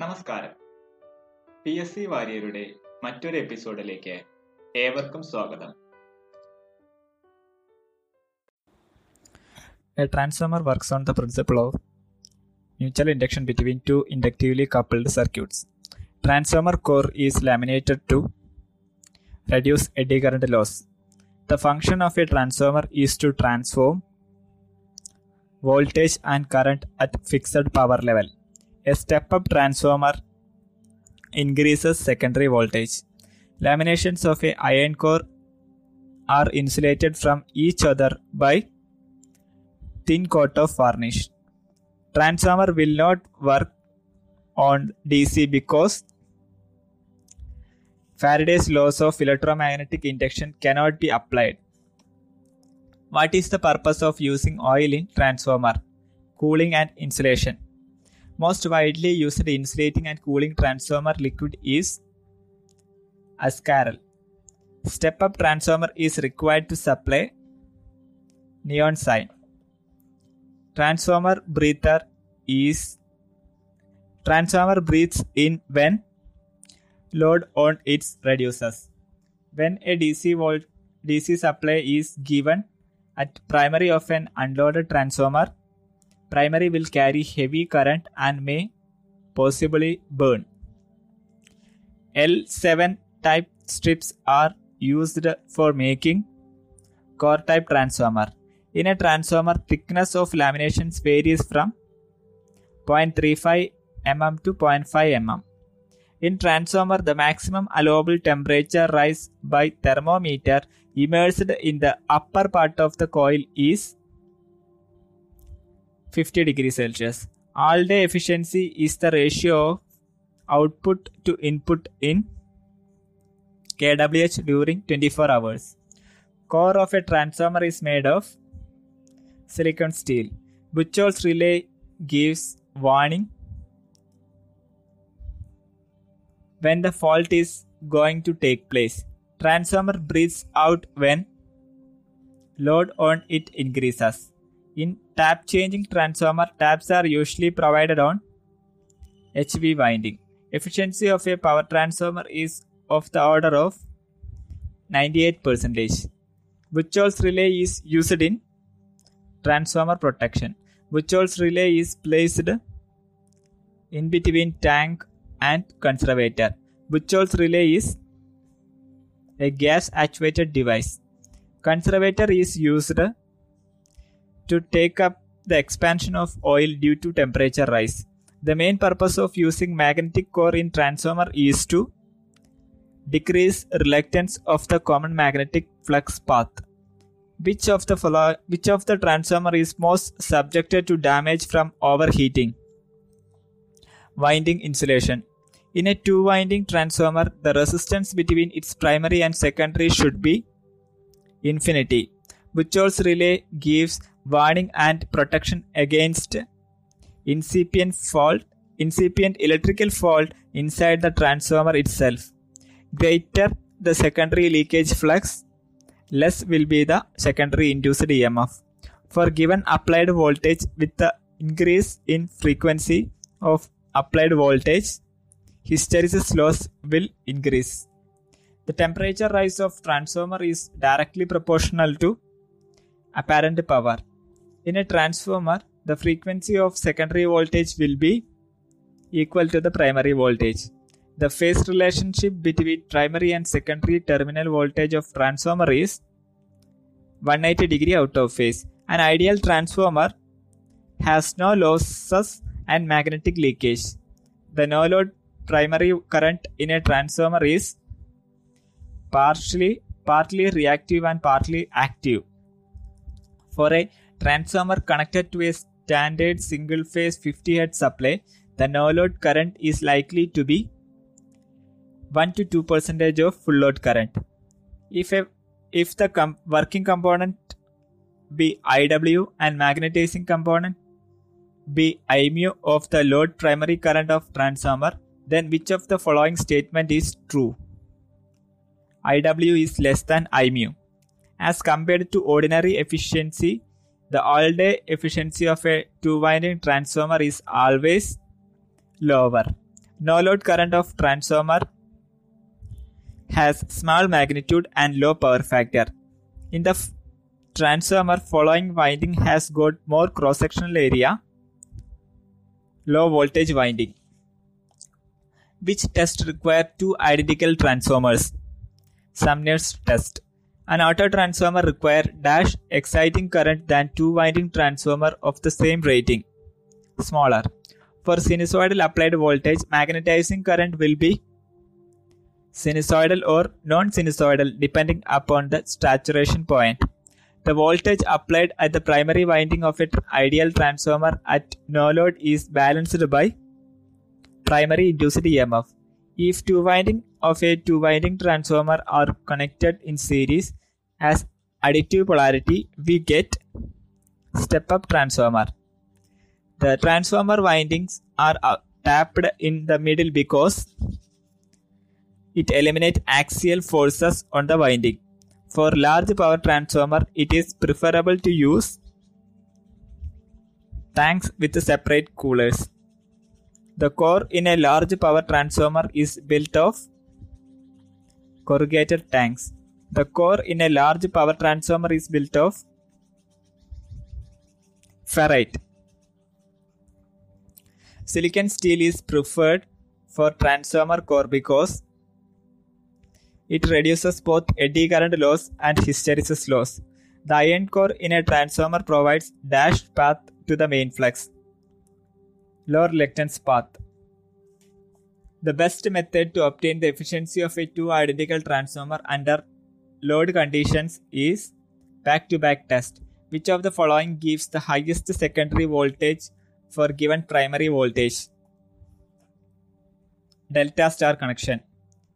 നമസ്കാരം. P S C വാര്യരുടെ മറ്റൊരു എപ്പിസോഡിലേക്ക് ഏവർക്കും സ്വാഗതം. A transformer works on the principle of mutual induction between two inductively coupled circuits transformer core is laminated to reduce eddy current loss the function of a transformer is to transform voltage and current at fixed power level A step up transformer increases secondary voltage. Laminations of a iron core are insulated from each other by thin coat of varnish. Transformer will not work on DC because Faraday's laws of electromagnetic induction cannot be applied. What is the purpose of using oil in transformer? Cooling and insulation. Most widely used insulating and cooling transformer liquid is Askarel. Step up transformer is required to supply neon sign transformer breather is transformer breathes in when load on its reduces when a dc volt dc supply is given at primary of an unloaded transformer primary will carry heavy current and may possibly burn l7 type strips are used for making core type transformer in a transformer, thickness of laminations varies from 0.35 mm to 0.5 mm. In transformer, the maximum allowable temperature rise by thermometer immersed in the upper part of the coil is 50 degrees Celsius. All day efficiency is the ratio of output to input in kWh during 24 hours. Core of a transformer is made of silicon steel. Buchholz relay gives warning when the fault is going to take place. Transformer breathes out when load on it increases. In tap changing transformer, taps are usually provided on HV winding. Efficiency of a power transformer is of the order of 98%. Buchholz relay is used in transformer protection. Buchholz relay is placed in between tank and conservator. Buchholz relay is a gas actuated device. Conservator is used to take up the expansion of oil due to temperature rise. The main purpose of using magnetic core in transformer is to decrease reluctance of the common magnetic flux path. Which of the follow- which of the transformer is most subjected to damage from overheating? Winding insulation. In a two winding transformer the resistance between its primary and secondary should be infinity Buchholz relay gives warning and protection against incipient fault incipient electrical fault inside the transformer itself greater the secondary leakage flux less will be the secondary induced EMF. For given applied voltage with the increase in frequency of applied voltage, hysteresis loss will increase. The temperature rise of transformer is directly proportional to apparent power. In a transformer, the frequency of secondary voltage will be equal to the primary voltage. The phase relationship between primary and secondary terminal voltage of transformer is 180 degree out of phase. An ideal transformer has no losses and magnetic leakage. The no load primary current in a transformer is partially partly reactive and partly active. For a transformer connected to a standard single phase 50 Hz supply, the no load current is likely to be 1 to 2 percentage of full load current. If a if the com- working component be IW and magnetizing component be IMU of the load primary current of transformer, then which of the following statement is true? IW is less than IMU. As compared to ordinary efficiency, the all day efficiency of a two winding transformer is always lower. No load current of transformer has small magnitude and low power factor. In the f- transformer following winding has got more cross sectional area, low voltage winding. Which test require two identical transformers? Sumpner's test. An auto transformer require dash exciting current than two winding transformer of the same rating, smaller. For sinusoidal applied voltage, magnetizing current will be sinusoidal or non-sinusoidal depending upon the saturation point. The voltage applied at the primary winding of an ideal transformer at no load is balanced by primary induced EMF. If two winding of a two winding transformer are connected in series as additive polarity, we get step up transformer. The transformer windings are uh, tapped in the middle because it eliminates axial forces on the winding. For large power transformer, it is preferable to use tanks with separate coolers. The core in a large power transformer is built of corrugated tanks. The core in a large power transformer is built of ferrite. Silicon steel is preferred for transformer core because it reduces both eddy current loss and hysteresis loss. The iron core in a transformer provides dashed path to the main flux, low reluctance path. The best method to obtain the efficiency of a two identical transformer under load conditions is back-to-back test. Which of the following gives the highest secondary voltage for given primary voltage? Delta star connection.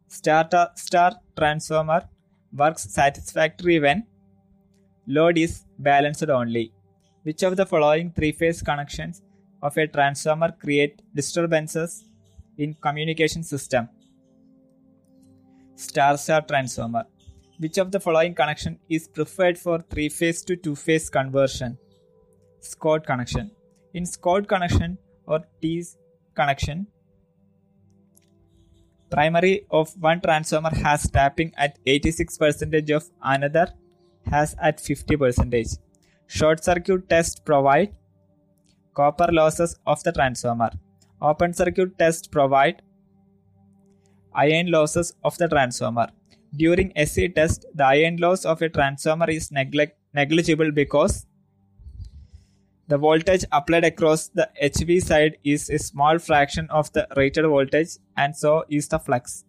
Star star transformer works satisfactory when load is balanced only. Which of the following three-phase connections of a transformer create disturbances in communication system? Star star transformer. Which of the following connection is preferred for three-phase to two-phase conversion? Scott connection. In Scott connection or T connection, primary of one transformer has tapping at 86% of another has at 50%. Short circuit test provide copper losses of the transformer. Open circuit test provide iron losses of the transformer. During SC test, the iron loss of a transformer is negligible because the voltage applied across the HV side is a small fraction of the rated voltage and so is the flux.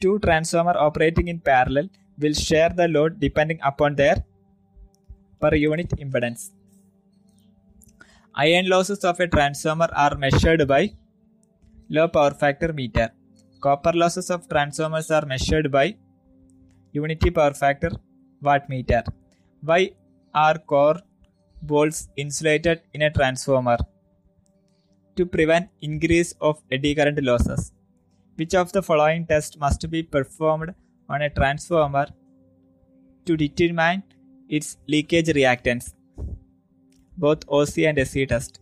Two transformers operating in parallel will share the load depending upon their per unit impedance. Iron losses of a transformer are measured by low power factor meter. Copper losses of transformers are measured by unity power factor wattmeter. Why are core bolts insulated in a transformer? To prevent increase of eddy current losses. Which of the following tests must be performed on a transformer to determine its leakage reactance? Both OC and SC test.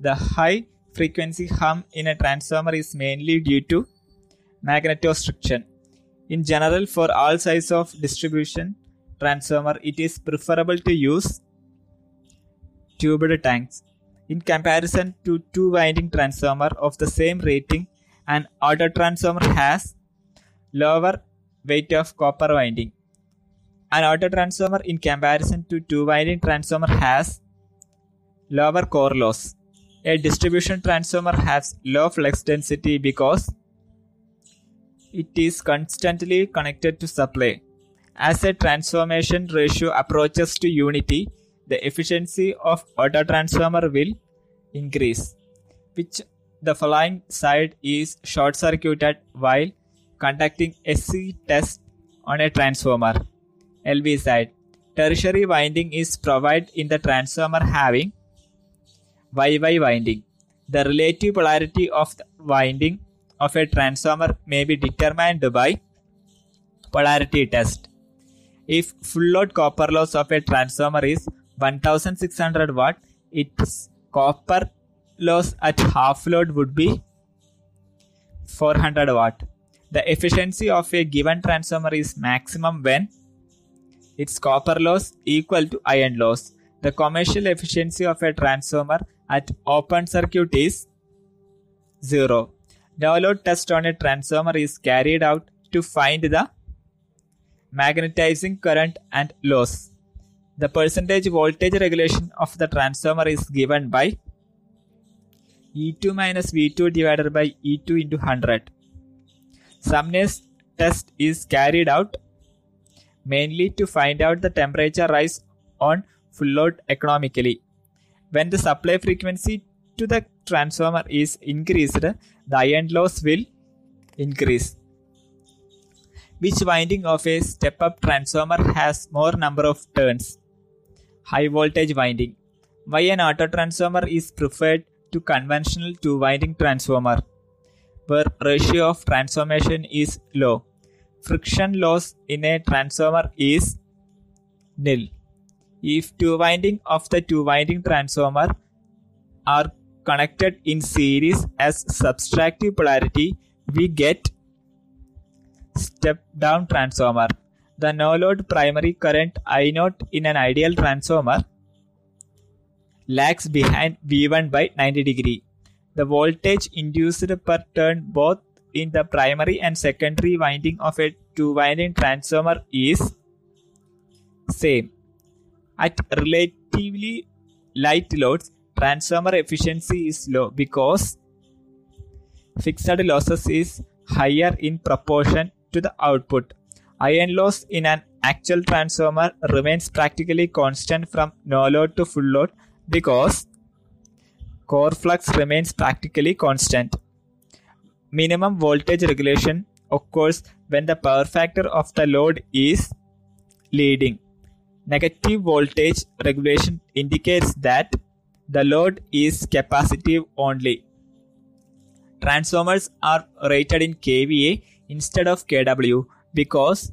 The high frequency hum in a transformer is mainly due to magnetostriction. In general, for all size of distribution transformer, it is preferable to use tubed tanks. In comparison to two winding transformer of the same rating, an auto transformer has lower weight of copper winding. An auto transformer in comparison to two winding transformer has lower core loss. A distribution transformer has low flux density because it is constantly connected to supply. As a transformation ratio approaches to unity, the efficiency of auto transformer will increase, which the following side is short circuited while conducting SC test on a transformer. LV side. Tertiary winding is provided in the transformer having YY winding. The relative polarity of the winding of a transformer may be determined by polarity test. If full load copper loss of a transformer is 1600 watt, its copper loss at half load would be 400 watt. The efficiency of a given transformer is maximum when its copper loss equal to iron loss. The commercial efficiency of a transformer at open circuit is 0. No load test on a transformer is carried out to find the magnetizing current and loss. The percentage voltage regulation of the transformer is given by E2 minus V2 divided by E2 into 100. Sumpner's test is carried out mainly to find out the temperature rise on full load economically. When the supply frequency to the transformer is increased, the iron loss will increase. Which winding of a step up transformer has more number of turns? High voltage winding. Why an auto transformer is preferred to conventional two winding transformer where ratio of transformation is low. Friction loss in a transformer is nil. If two winding of the two winding transformer are connected in series as subtractive polarity, we get step down transformer. The no load primary current I0 in an ideal transformer lags behind V1 by 90 degree. The voltage induced per turn both in the primary and secondary winding of a two winding transformer is same. At relatively light loads, transformer efficiency is low because fixed losses is higher in proportion to the output. Iron loss in an actual transformer remains practically constant from no load to full load because core flux remains practically constant. Minimum voltage regulation occurs when the power factor of the load is leading. Negative voltage regulation indicates that the load is capacitive only. Transformers are rated in kVA instead of kW because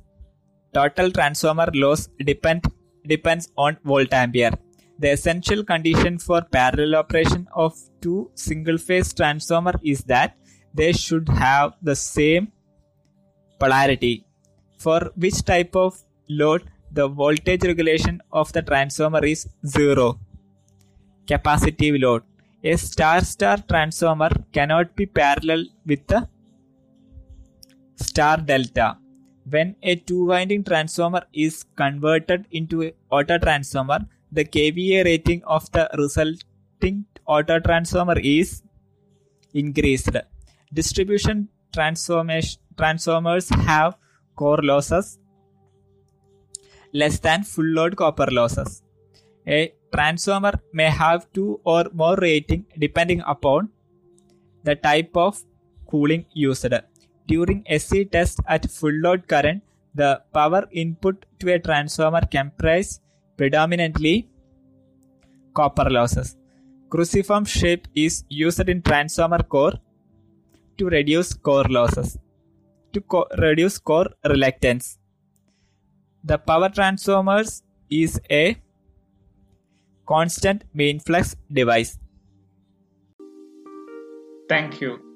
total transformer loss depend, depends on volt ampere. The essential condition for parallel operation of two single phase transformer is that they should have the same polarity. For which type of load the voltage regulation of the transformer is zero. Capacitive load. A star star transformer cannot be parallel with the star delta. When a two winding transformer is converted into an auto transformer, the kVA rating of the resulting auto transformer is increased. Distribution transformers have core losses less than full load copper losses. A transformer may have two or more rating depending upon the type of cooling used. During SC test at full load current, the power input to a transformer comprise predominantly copper losses. Cruciform shape is used in transformer core to reduce core losses, to co- reduce core reluctance. The power transformers is a constant main flux device. Thank you.